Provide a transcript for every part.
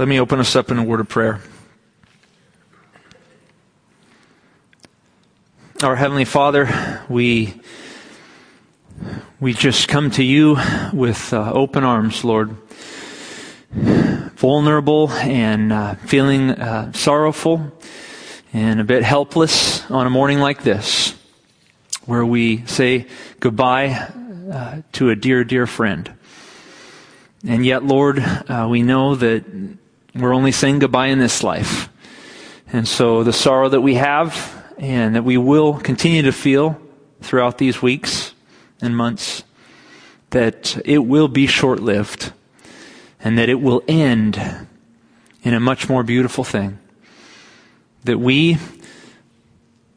Let me open us up in a word of prayer. Our Heavenly Father, we, we just come to you with uh, open arms, Lord. Vulnerable and uh, feeling uh, sorrowful and a bit helpless on a morning like this, where we say goodbye uh, to a dear, dear friend. And yet, Lord, uh, we know that we're only saying goodbye in this life. And so the sorrow that we have and that we will continue to feel throughout these weeks and months that it will be short lived and that it will end in a much more beautiful thing. That we,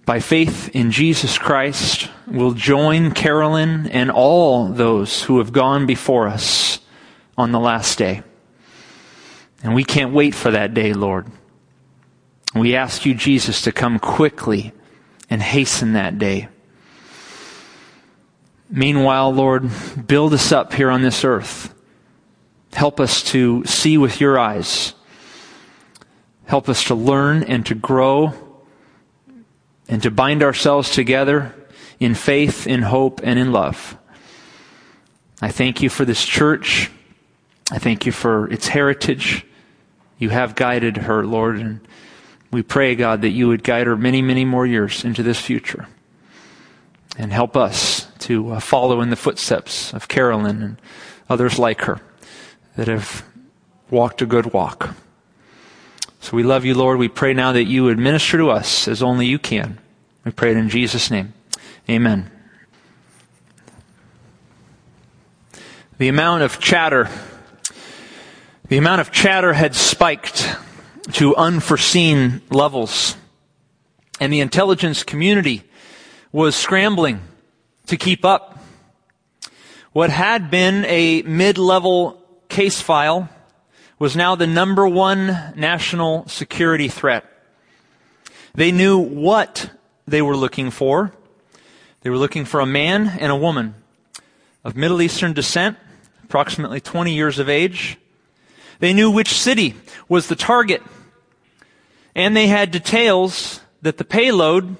by faith in Jesus Christ, will join Carolyn and all those who have gone before us on the last day. And we can't wait for that day, Lord. We ask you, Jesus, to come quickly and hasten that day. Meanwhile, Lord, build us up here on this earth. Help us to see with your eyes. Help us to learn and to grow and to bind ourselves together in faith, in hope, and in love. I thank you for this church. I thank you for its heritage. You have guided her, Lord, and we pray, God, that you would guide her many, many more years into this future and help us to uh, follow in the footsteps of Carolyn and others like her that have walked a good walk. So we love you, Lord. We pray now that you would minister to us as only you can. We pray it in Jesus' name. Amen. The amount of chatter, the amount of chatter had spiked to unforeseen levels. And the intelligence community was scrambling to keep up. What had been a mid-level case file was now the number one national security threat. They knew what they were looking for. They were looking for a man and a woman of Middle Eastern descent, approximately 20 years of age. They knew which city was the target. And they had details that the payload,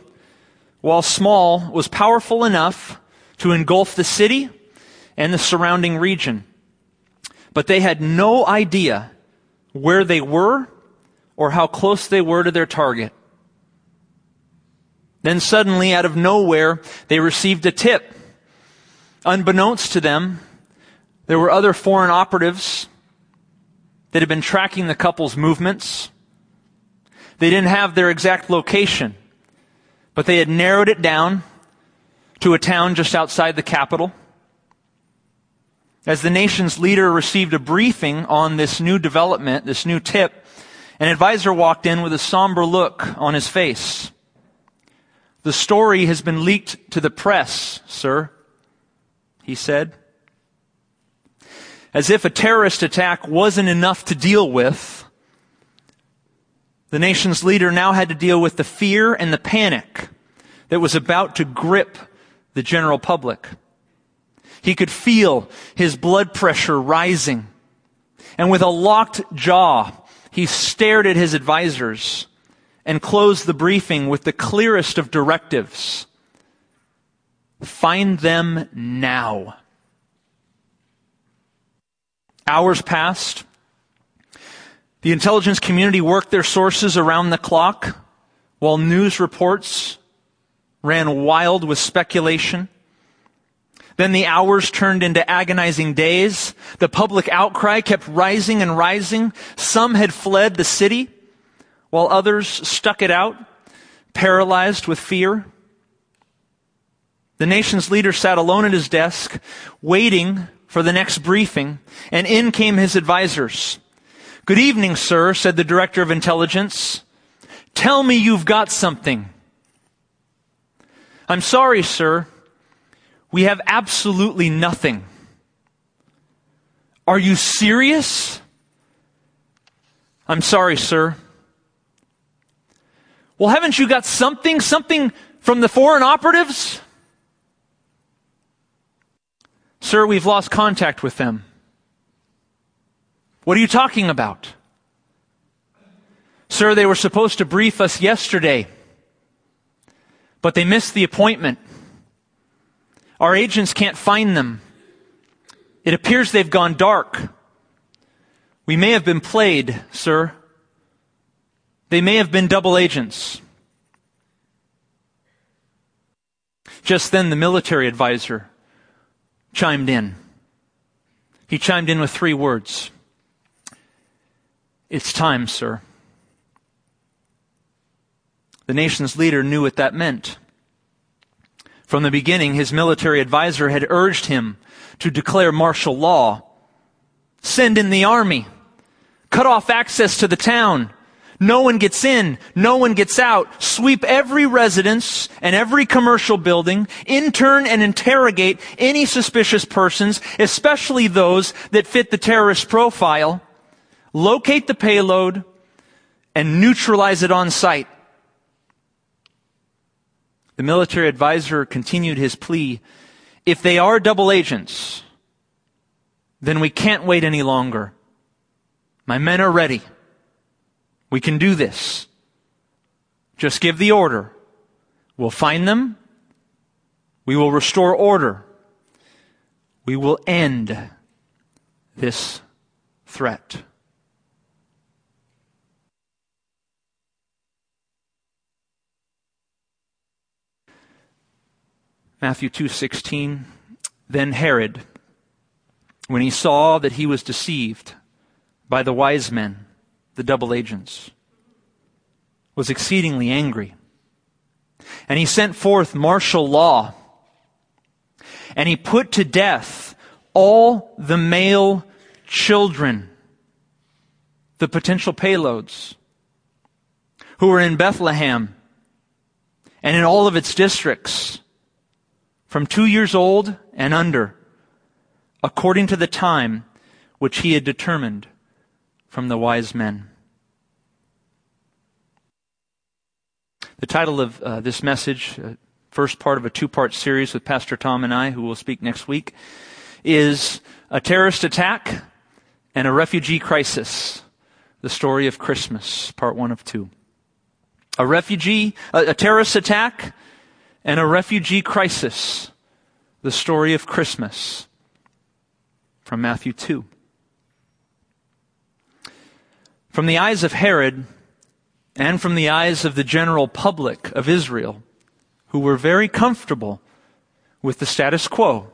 while small, was powerful enough to engulf the city and the surrounding region. But they had no idea where they were or how close they were to their target. Then suddenly, out of nowhere, they received a tip. Unbeknownst to them, there were other foreign operatives that had been tracking the couple's movements. They didn't have their exact location, but they had narrowed it down to a town just outside the capital. As the nation's leader received a briefing on this new development, this new tip, an advisor walked in with a somber look on his face. The story has been leaked to the press, sir, he said. As if a terrorist attack wasn't enough to deal with, the nation's leader now had to deal with the fear and the panic that was about to grip the general public. He could feel his blood pressure rising. And with a locked jaw, he stared at his advisors and closed the briefing with the clearest of directives. Find them now. Hours passed. The intelligence community worked their sources around the clock while news reports ran wild with speculation. Then the hours turned into agonizing days. The public outcry kept rising and rising. Some had fled the city while others stuck it out, paralyzed with fear. The nation's leader sat alone at his desk, waiting for the next briefing, and in came his advisors. Good evening, sir, said the director of intelligence. Tell me you've got something. I'm sorry, sir. We have absolutely nothing. Are you serious? I'm sorry, sir. Well, haven't you got something? Something from the foreign operatives? Sir, we've lost contact with them. What are you talking about? Sir, they were supposed to brief us yesterday, but they missed the appointment. Our agents can't find them. It appears they've gone dark. We may have been played, sir. They may have been double agents. Just then, the military advisor chimed in. He chimed in with three words It's time, sir. The nation's leader knew what that meant. From the beginning, his military advisor had urged him to declare martial law, send in the army, cut off access to the town, no one gets in. No one gets out. Sweep every residence and every commercial building. Intern and interrogate any suspicious persons, especially those that fit the terrorist profile. Locate the payload and neutralize it on site. The military advisor continued his plea. If they are double agents, then we can't wait any longer. My men are ready. We can do this. Just give the order. We'll find them. We will restore order. We will end this threat. Matthew 2:16 Then Herod when he saw that he was deceived by the wise men the double agents, was exceedingly angry. And he sent forth martial law. And he put to death all the male children, the potential payloads, who were in Bethlehem and in all of its districts, from two years old and under, according to the time which he had determined from the wise men. The title of uh, this message, uh, first part of a two part series with Pastor Tom and I, who will speak next week, is A Terrorist Attack and a Refugee Crisis. The story of Christmas, part one of two. A refugee, a, a terrorist attack and a refugee crisis. The story of Christmas from Matthew 2. From the eyes of Herod and from the eyes of the general public of Israel, who were very comfortable with the status quo,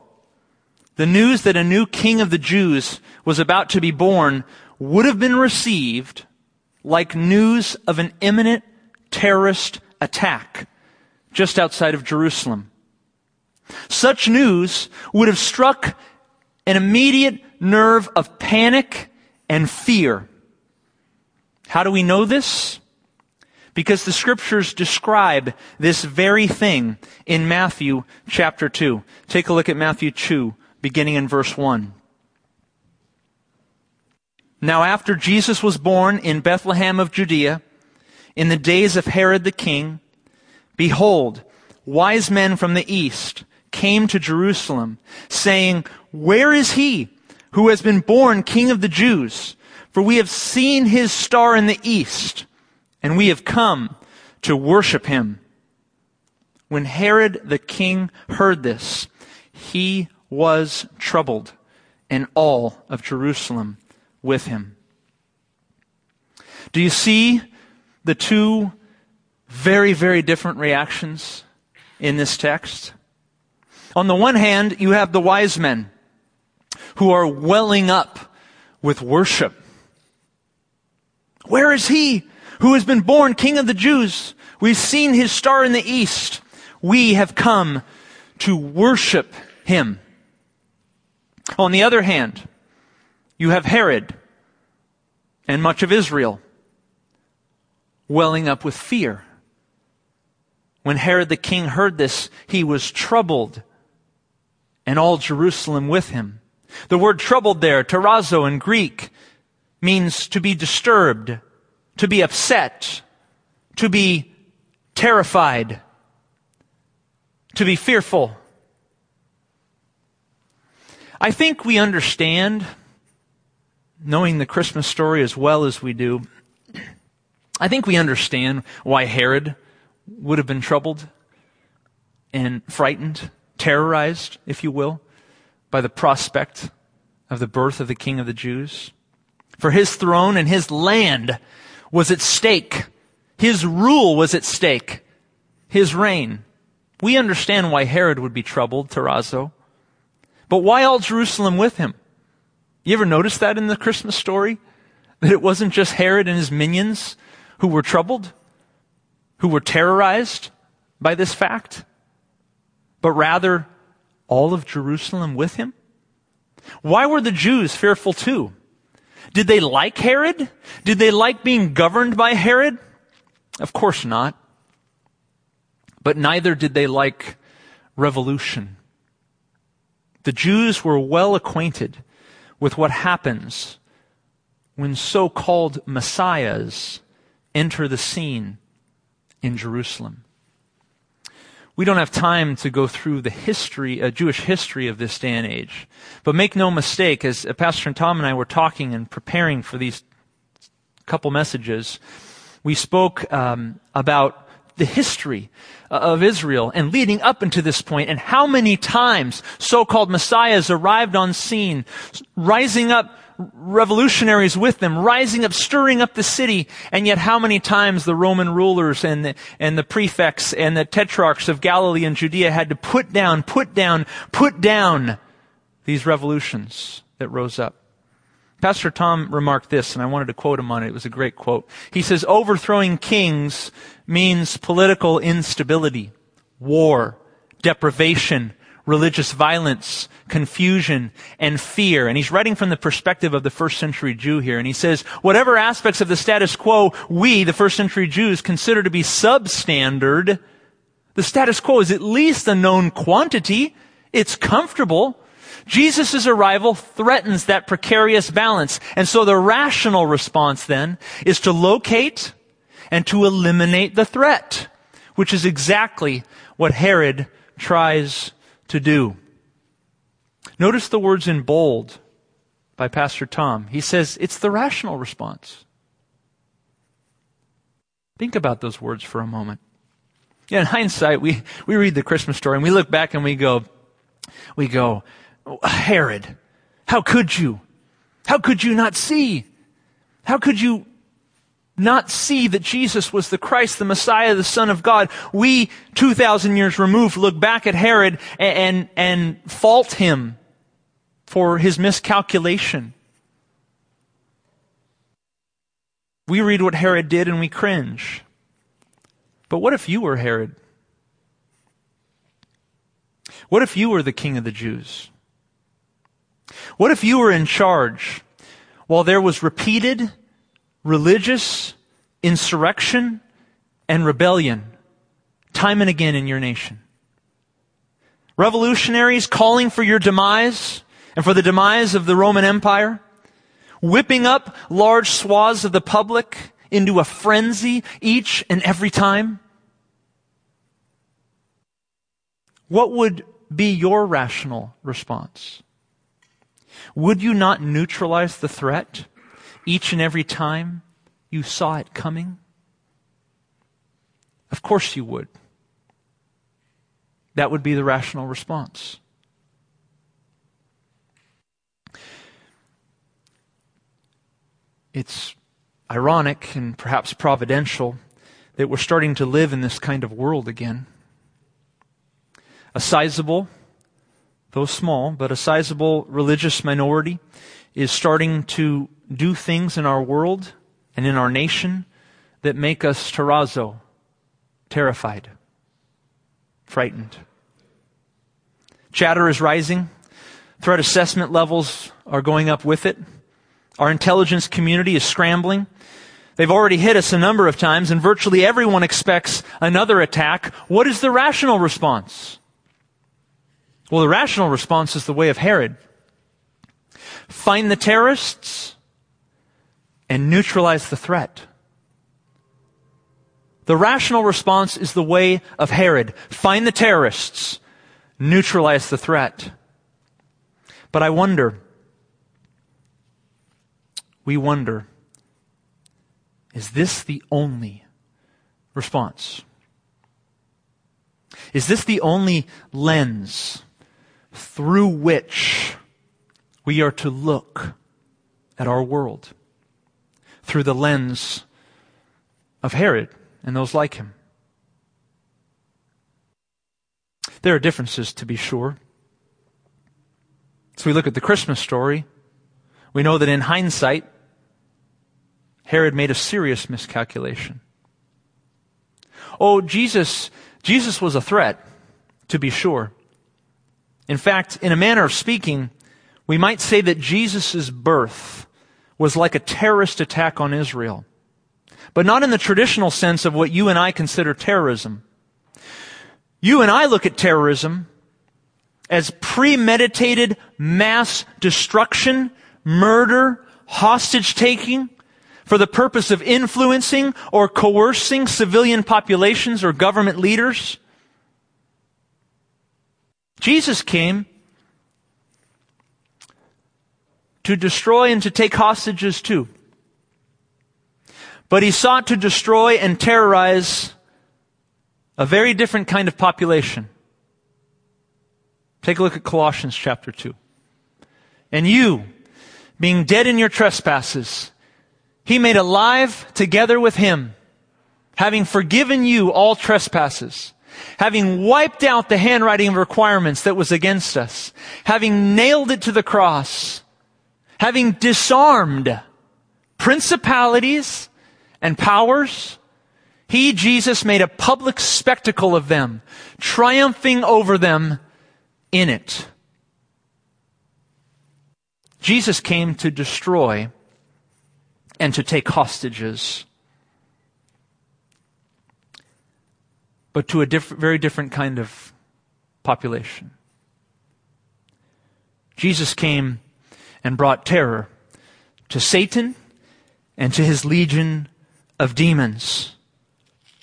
the news that a new king of the Jews was about to be born would have been received like news of an imminent terrorist attack just outside of Jerusalem. Such news would have struck an immediate nerve of panic and fear how do we know this? Because the scriptures describe this very thing in Matthew chapter 2. Take a look at Matthew 2, beginning in verse 1. Now after Jesus was born in Bethlehem of Judea, in the days of Herod the king, behold, wise men from the east came to Jerusalem, saying, Where is he who has been born king of the Jews? For we have seen his star in the east, and we have come to worship him. When Herod the king heard this, he was troubled, and all of Jerusalem with him. Do you see the two very, very different reactions in this text? On the one hand, you have the wise men who are welling up with worship where is he who has been born king of the Jews? We've seen his star in the east. We have come to worship him. On the other hand, you have Herod and much of Israel welling up with fear. When Herod the king heard this, he was troubled, and all Jerusalem with him. The word troubled there, tarazo in Greek, means to be disturbed, to be upset, to be terrified, to be fearful. I think we understand, knowing the Christmas story as well as we do, I think we understand why Herod would have been troubled and frightened, terrorized, if you will, by the prospect of the birth of the King of the Jews. For his throne and his land was at stake. His rule was at stake. His reign. We understand why Herod would be troubled, tarazo. But why all Jerusalem with him? You ever notice that in the Christmas story? That it wasn't just Herod and his minions who were troubled, who were terrorized by this fact, but rather all of Jerusalem with him? Why were the Jews fearful too? Did they like Herod? Did they like being governed by Herod? Of course not. But neither did they like revolution. The Jews were well acquainted with what happens when so-called messiahs enter the scene in Jerusalem. We don't have time to go through the history, uh, Jewish history of this day and age. But make no mistake, as uh, Pastor and Tom and I were talking and preparing for these couple messages, we spoke um, about the history uh, of Israel and leading up into this point and how many times so-called messiahs arrived on scene, rising up revolutionaries with them, rising up, stirring up the city, and yet how many times the Roman rulers and the, and the prefects and the tetrarchs of Galilee and Judea had to put down, put down, put down these revolutions that rose up. Pastor Tom remarked this, and I wanted to quote him on it. It was a great quote. He says, overthrowing kings means political instability, war, deprivation, religious violence, confusion, and fear. And he's writing from the perspective of the first century Jew here. And he says, whatever aspects of the status quo we, the first century Jews, consider to be substandard, the status quo is at least a known quantity. It's comfortable. Jesus' arrival threatens that precarious balance. And so the rational response then is to locate and to eliminate the threat, which is exactly what Herod tries to do. Notice the words in bold by Pastor Tom. He says it's the rational response. Think about those words for a moment. Yeah, in hindsight, we, we read the Christmas story and we look back and we go, we go, Herod, how could you? How could you not see? How could you not see that Jesus was the Christ, the Messiah, the Son of God. We, 2,000 years removed, look back at Herod and, and, and fault him for his miscalculation. We read what Herod did and we cringe. But what if you were Herod? What if you were the king of the Jews? What if you were in charge while there was repeated religious insurrection and rebellion time and again in your nation. Revolutionaries calling for your demise and for the demise of the Roman Empire, whipping up large swaths of the public into a frenzy each and every time. What would be your rational response? Would you not neutralize the threat? Each and every time you saw it coming? Of course you would. That would be the rational response. It's ironic and perhaps providential that we're starting to live in this kind of world again. A sizable, though small, but a sizable religious minority is starting to do things in our world and in our nation that make us tarazo, terrified, frightened. Chatter is rising. Threat assessment levels are going up with it. Our intelligence community is scrambling. They've already hit us a number of times and virtually everyone expects another attack. What is the rational response? Well, the rational response is the way of Herod. Find the terrorists, and neutralize the threat. The rational response is the way of Herod. Find the terrorists, neutralize the threat. But I wonder, we wonder, Is this the only response? Is this the only lens through which we are to look at our world? Through the lens of Herod and those like him. There are differences, to be sure. So we look at the Christmas story. We know that in hindsight, Herod made a serious miscalculation. Oh, Jesus, Jesus was a threat, to be sure. In fact, in a manner of speaking, we might say that Jesus' birth was like a terrorist attack on Israel. But not in the traditional sense of what you and I consider terrorism. You and I look at terrorism as premeditated mass destruction, murder, hostage taking, for the purpose of influencing or coercing civilian populations or government leaders. Jesus came to destroy and to take hostages too. But he sought to destroy and terrorize a very different kind of population. Take a look at Colossians chapter 2. And you, being dead in your trespasses, he made alive together with him, having forgiven you all trespasses, having wiped out the handwriting of requirements that was against us, having nailed it to the cross, having disarmed principalities and powers, he, Jesus, made a public spectacle of them, triumphing over them in it. Jesus came to destroy and to take hostages. But to a diff- very different kind of population. Jesus came and brought terror to Satan and to his legion of demons.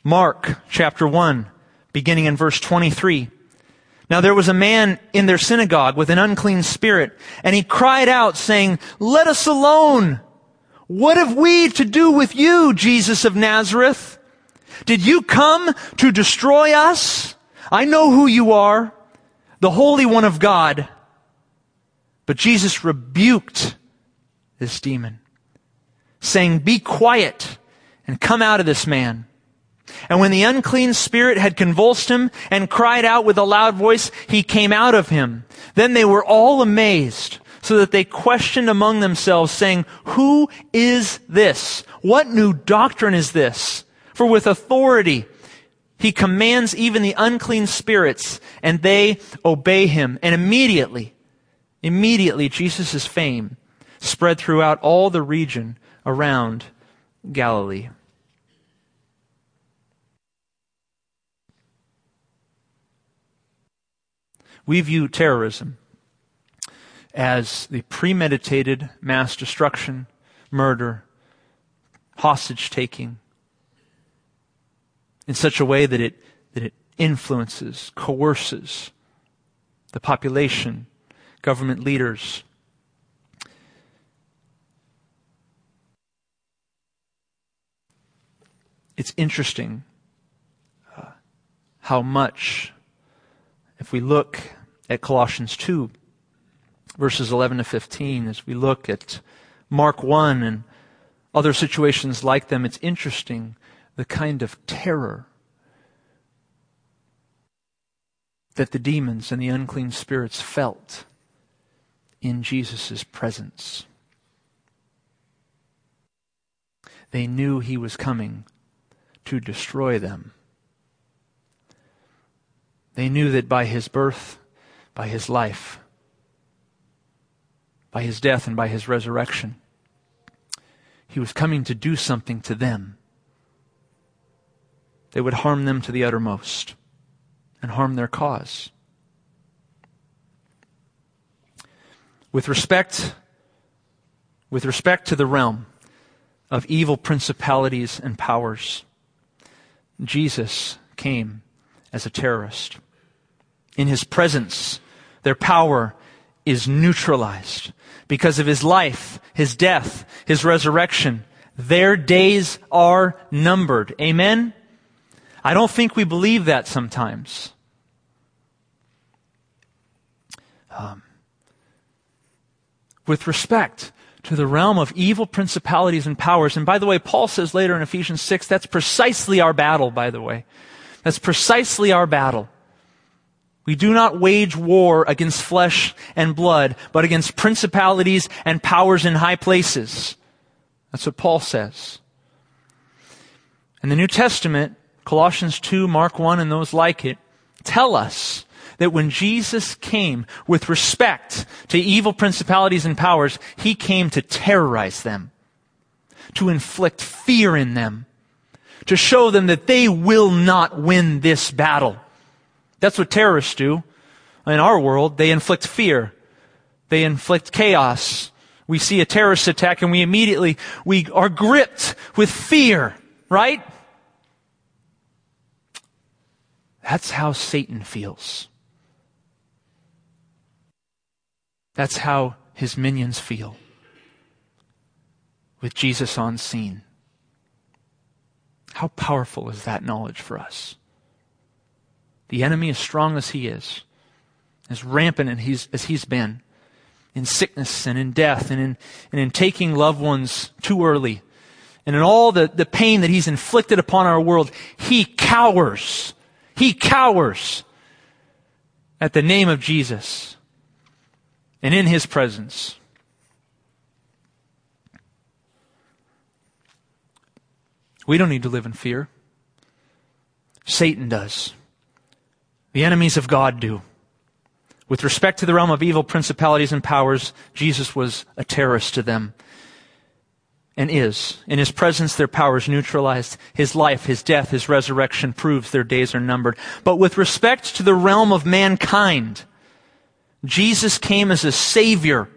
Mark chapter 1, beginning in verse 23. Now there was a man in their synagogue with an unclean spirit, and he cried out, saying, Let us alone! What have we to do with you, Jesus of Nazareth? Did you come to destroy us? I know who you are, the Holy One of God. But Jesus rebuked this demon, saying, Be quiet and come out of this man. And when the unclean spirit had convulsed him and cried out with a loud voice, he came out of him. Then they were all amazed so that they questioned among themselves, saying, Who is this? What new doctrine is this? For with authority he commands even the unclean spirits, and they obey him. And immediately, immediately Jesus' fame spread throughout all the region around Galilee. We view terrorism as the premeditated mass destruction, murder, hostage taking in such a way that it, that it influences, coerces the population, government leaders. It's interesting uh, how much, if we look at Colossians 2, verses 11 to 15, as we look at Mark 1 and other situations like them, it's interesting the kind of terror that the demons and the unclean spirits felt in Jesus' presence. They knew he was coming to destroy them. They knew that by his birth, by his life, by his death and by his resurrection. He was coming to do something to them. They would harm them to the uttermost and harm their cause. With respect, with respect to the realm of evil principalities and powers, Jesus came as a terrorist. In his presence, their power is neutralized. Because of his life, his death, his resurrection, Their days are numbered. Amen? I don't think we believe that sometimes. Um, with respect to the realm of evil principalities and powers, and by the way, Paul says later in Ephesians 6, that's precisely our battle, by the way. That's precisely our battle. We do not wage war against flesh and blood, but against principalities and powers in high places. That's what Paul says. In the New Testament, Colossians 2, Mark 1, and those like it, tell us that when Jesus came with respect to evil principalities and powers, he came to terrorize them, to inflict fear in them, to show them that they will not win this battle. That's what terrorists do. In our world, they inflict fear. They inflict chaos. We see a terrorist attack and we immediately, we are gripped with fear, right? That's how Satan feels. That's how his minions feel with Jesus on scene. How powerful is that knowledge for us? The enemy, as strong as he is, as rampant as he's been, in sickness and in death and in, and in taking loved ones too early, and in all the, the pain that he's inflicted upon our world, he cowers. He cowers at the name of Jesus and in his presence. We don't need to live in fear. Satan does. The enemies of God do. With respect to the realm of evil principalities and powers, Jesus was a terrorist to them and is. In his presence, their power is neutralized. His life, his death, his resurrection proves their days are numbered. But with respect to the realm of mankind, Jesus came as a savior.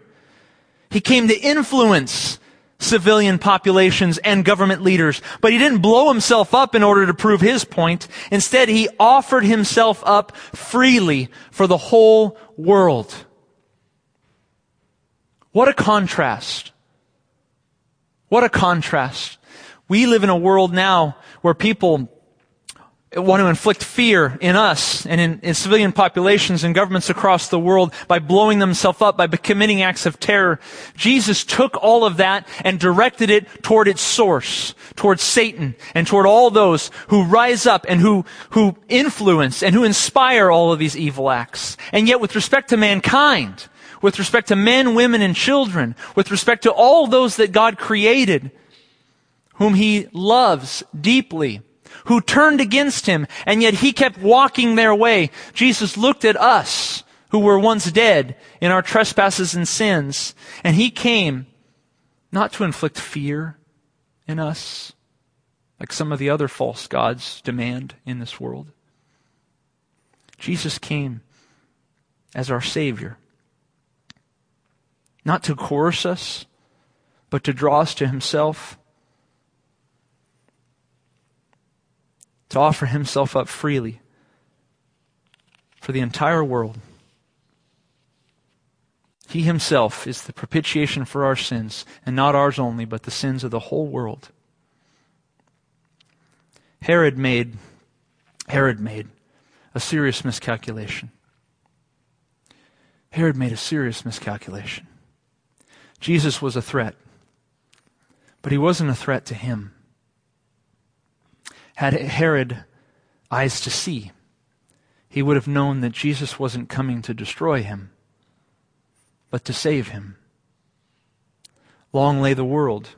He came to influence civilian populations and government leaders. But he didn't blow himself up in order to prove his point. Instead, he offered himself up freely for the whole world. What a contrast. What a contrast. We live in a world now where people want to inflict fear in us and in, in, civilian populations and governments across the world by blowing themselves up, by committing acts of terror. Jesus took all of that and directed it toward its source, toward Satan and toward all those who rise up and who, who influence and who inspire all of these evil acts. And yet with respect to mankind, with respect to men, women, and children, with respect to all those that God created, whom he loves deeply, who turned against him, and yet he kept walking their way. Jesus looked at us, who were once dead in our trespasses and sins, and he came not to inflict fear in us, like some of the other false gods demand in this world. Jesus came as our Savior, not to coerce us, but to draw us to Himself to offer himself up freely for the entire world. He himself is the propitiation for our sins, and not ours only, but the sins of the whole world. Herod made Herod made a serious miscalculation. Herod made a serious miscalculation. Jesus was a threat, but he wasn't a threat to him. Had Herod eyes to see, he would have known that Jesus wasn't coming to destroy him, but to save him. Long lay the world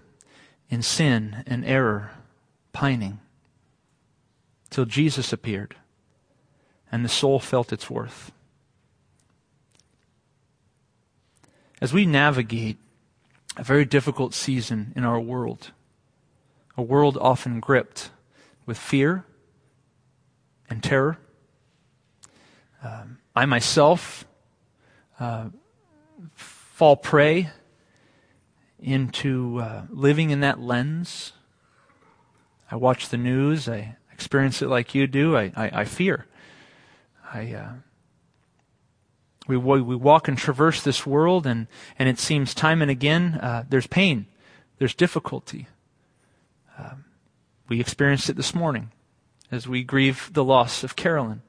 in sin and error, pining, till Jesus appeared and the soul felt its worth. As we navigate a very difficult season in our world, a world often gripped with fear and terror. Um, I myself uh, fall prey into uh, living in that lens. I watch the news. I experience it like you do. I, I, I fear. I, uh, we, we walk and traverse this world, and, and it seems time and again uh, there's pain, there's difficulty, We experienced it this morning as we grieve the loss of Carolyn,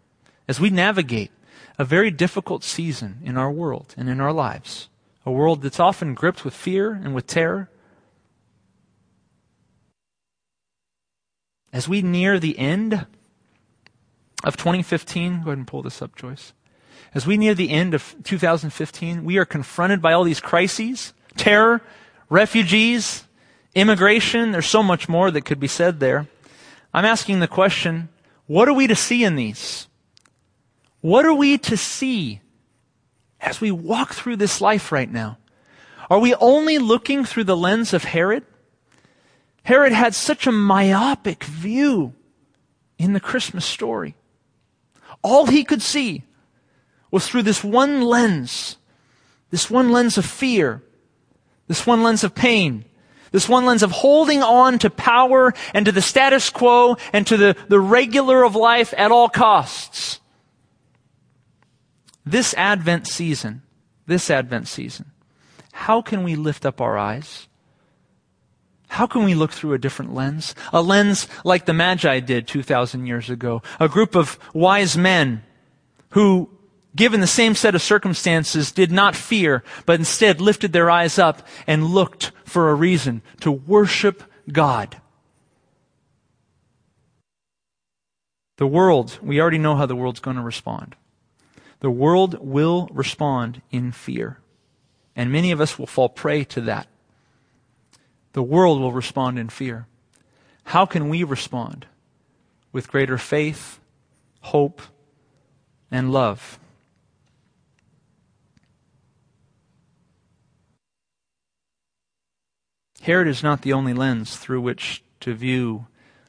as we navigate a very difficult season in our world and in our lives, a world that's often gripped with fear and with terror. As we near the end of 2015, go ahead and pull this up, Joyce. As we near the end of 2015, we are confronted by all these crises terror, refugees, immigration. There's so much more that could be said there. I'm asking the question what are we to see in these? What are we to see as we walk through this life right now? Are we only looking through the lens of Herod? Herod had such a myopic view in the Christmas story. All he could see was through this one lens, this one lens of fear, this one lens of pain, this one lens of holding on to power and to the status quo and to the, the regular of life at all costs. This Advent season, this Advent season, how can we lift up our eyes? How can we look through a different lens? A lens like the Magi did 2,000 years ago. A group of wise men who, given the same set of circumstances, did not fear, but instead lifted their eyes up and looked for a reason to worship God. The world, we already know how the world's going to respond. The world will respond in fear. And many of us will fall prey to that. The world will respond in fear. How can we respond? With greater faith, hope, and love. Herod is not the only lens through which to view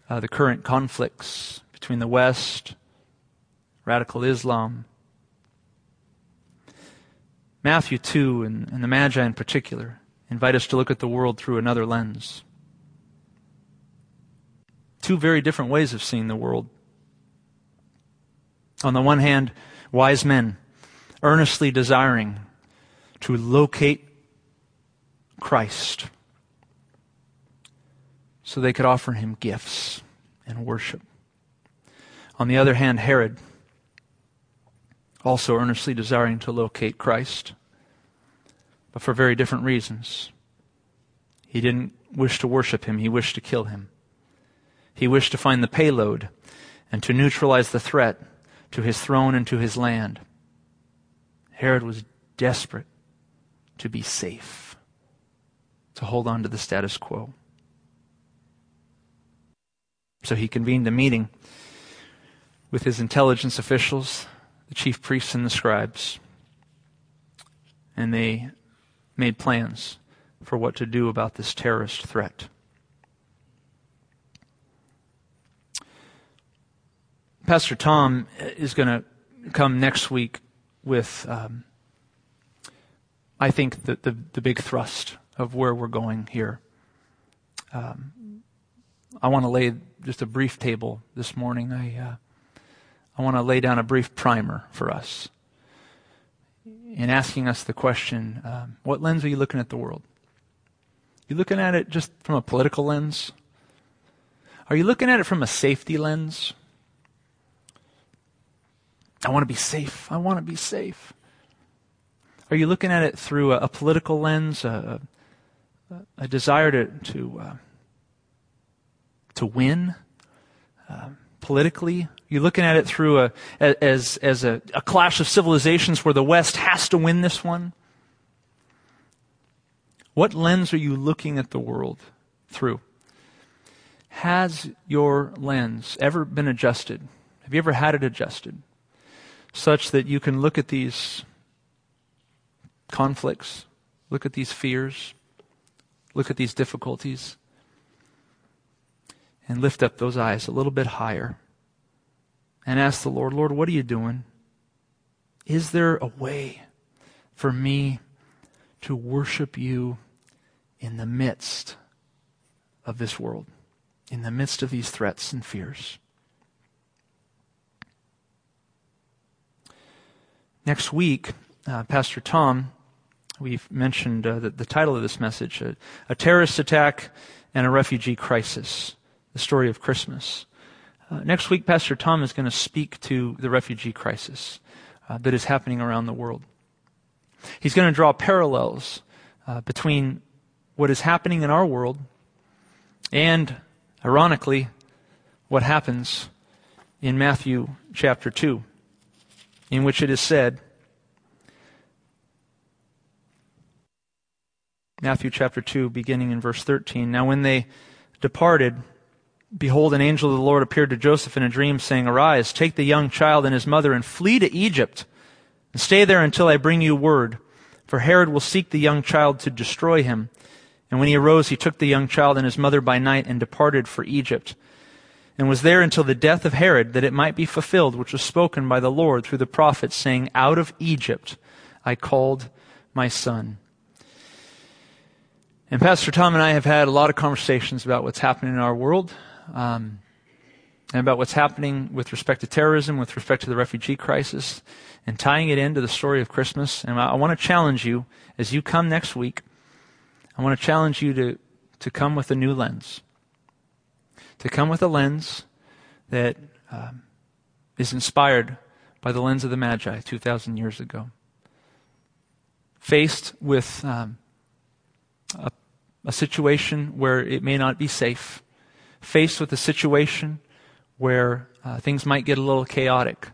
uh, the current conflicts between the West, radical Islam, Matthew 2 and, and the Magi in particular invite us to look at the world through another lens. Two very different ways of seeing the world. On the one hand, wise men earnestly desiring to locate Christ so they could offer him gifts and worship. On the other hand, Herod also earnestly desiring to locate Christ, but for very different reasons. He didn't wish to worship him, he wished to kill him. He wished to find the payload and to neutralize the threat to his throne and to his land. Herod was desperate to be safe, to hold on to the status quo. So he convened a meeting with his intelligence officials the chief priests and the scribes. And they made plans for what to do about this terrorist threat. Pastor Tom is going to come next week with, um, I think, the, the, the, big thrust of where we're going here. Um, I want to lay just a brief table this morning. I, uh, I want to lay down a brief primer for us in asking us the question um, what lens are you looking at the world? You looking at it just from a political lens? Are you looking at it from a safety lens? I want to be safe. I want to be safe. Are you looking at it through a, a political lens, a, a, a, desire to to, uh, to win uh, politically? You're looking at it through a, as, as a, a clash of civilizations where the West has to win this one. What lens are you looking at the world through? Has your lens ever been adjusted? Have you ever had it adjusted? Such that you can look at these conflicts, look at these fears, look at these difficulties, and lift up those eyes a little bit higher and ask the Lord, Lord, what are you doing? Is there a way for me to worship you in the midst of this world, in the midst of these threats and fears? Next week, uh, Pastor Tom, we've mentioned uh, the, the, title of this message uh, A Terrorist Attack and a Refugee Crisis. The story of Christmas. Uh, next week, Pastor Tom is going to speak to the refugee crisis uh, that is happening around the world. He's going to draw parallels uh, between what is happening in our world and, ironically, what happens in Matthew chapter 2, in which it is said, Matthew chapter 2, beginning in verse 13. Now, when they departed, behold, an angel of the Lord appeared to Joseph in a dream, saying, Arise, take the young child and his mother, and flee to Egypt, and stay there until I bring you word. For Herod will seek the young child to destroy him. And when he arose, he took the young child and his mother by night and departed for Egypt, and was there until the death of Herod, that it might be fulfilled, which was spoken by the Lord through the prophet, saying, Out of Egypt I called my son. And Pastor Tom and I have had a lot of conversations about what's happening in our world, um, and about what's happening with respect to terrorism, with respect to the refugee crisis, and tying it into the story of Christmas. And I, I want to challenge you as you come next week. I want to challenge you to, to come with a new lens. To come with a lens that um, is inspired by the lens of the Magi 2,000 years ago. Faced with um, a, a situation where it may not be safe, faced with a situation where uh, things might get a little chaotic.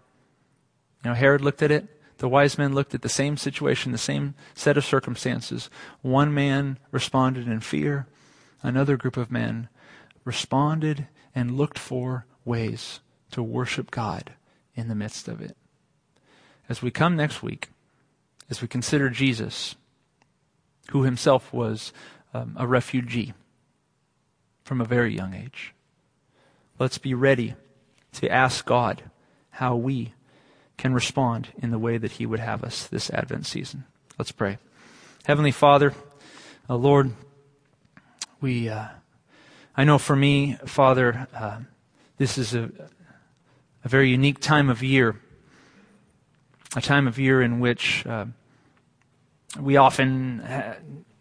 You know, Herod looked at it. The wise men looked at the same situation, the same set of circumstances. One man responded in fear. Another group of men responded and looked for ways to worship God in the midst of it. As we come next week, as we consider Jesus, who himself was um, a refugee from a very young age, let's be ready to ask God how we can respond in the way that He would have us this Advent season. Let's pray. Heavenly Father, uh, Lord, we, uh, I know for me, Father, uh, this is a, a very unique time of year, a time of year in which uh, we often ha-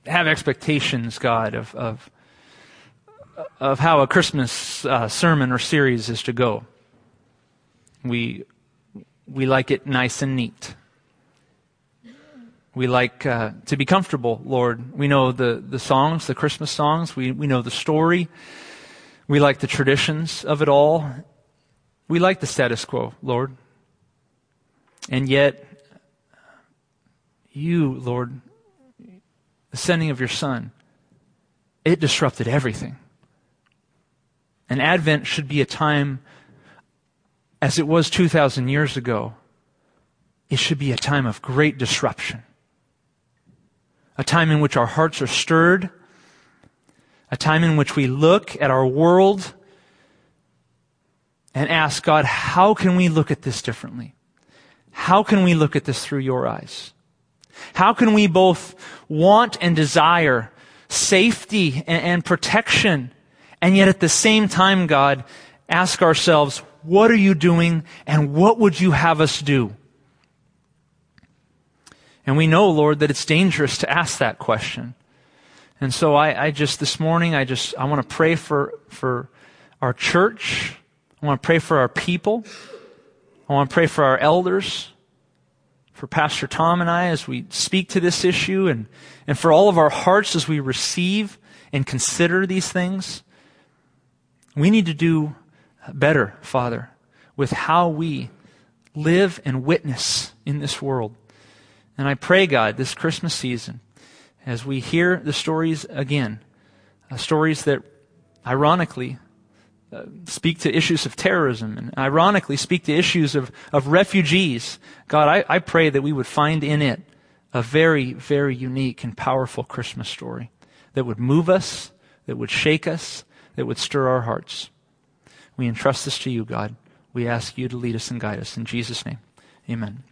have expectations, God, of, of, of how a Christmas uh, sermon or series is to go. We we like it nice and neat. We like uh, to be comfortable, Lord. We know the, the songs, the Christmas songs. We, we know the story. We like the traditions of it all. We like the status quo, Lord. And yet, you, Lord, the sending of your Son, it disrupted everything. And Advent should be a time as it was 2,000 years ago, it should be a time of great disruption. A time in which our hearts are stirred. A time in which we look at our world and ask God, how can we look at this differently? How can we look at this through your eyes? How can we both want and desire safety and, and protection, and yet at the same time, God, ask ourselves, what are you doing? And what would you have us do? And we know, Lord, that it's dangerous to ask that question. And so I, I just, this morning, I just, I want to pray for, for our church. I want to pray for our people. I want to pray for our elders, for Pastor Tom and I as we speak to this issue, and, and for all of our hearts as we receive and consider these things. We need to do better, Father, with how we live and witness in this world. And I pray, God, this Christmas season, as we hear the stories again, uh, stories that ironically uh, speak to issues of terrorism and ironically speak to issues of, of refugees, God, I, I pray that we would find in it a very, very unique and powerful Christmas story that would move us, that would shake us, that would stir our hearts. We entrust this to you, God. We ask you to lead us and guide us. In Jesus' name, amen.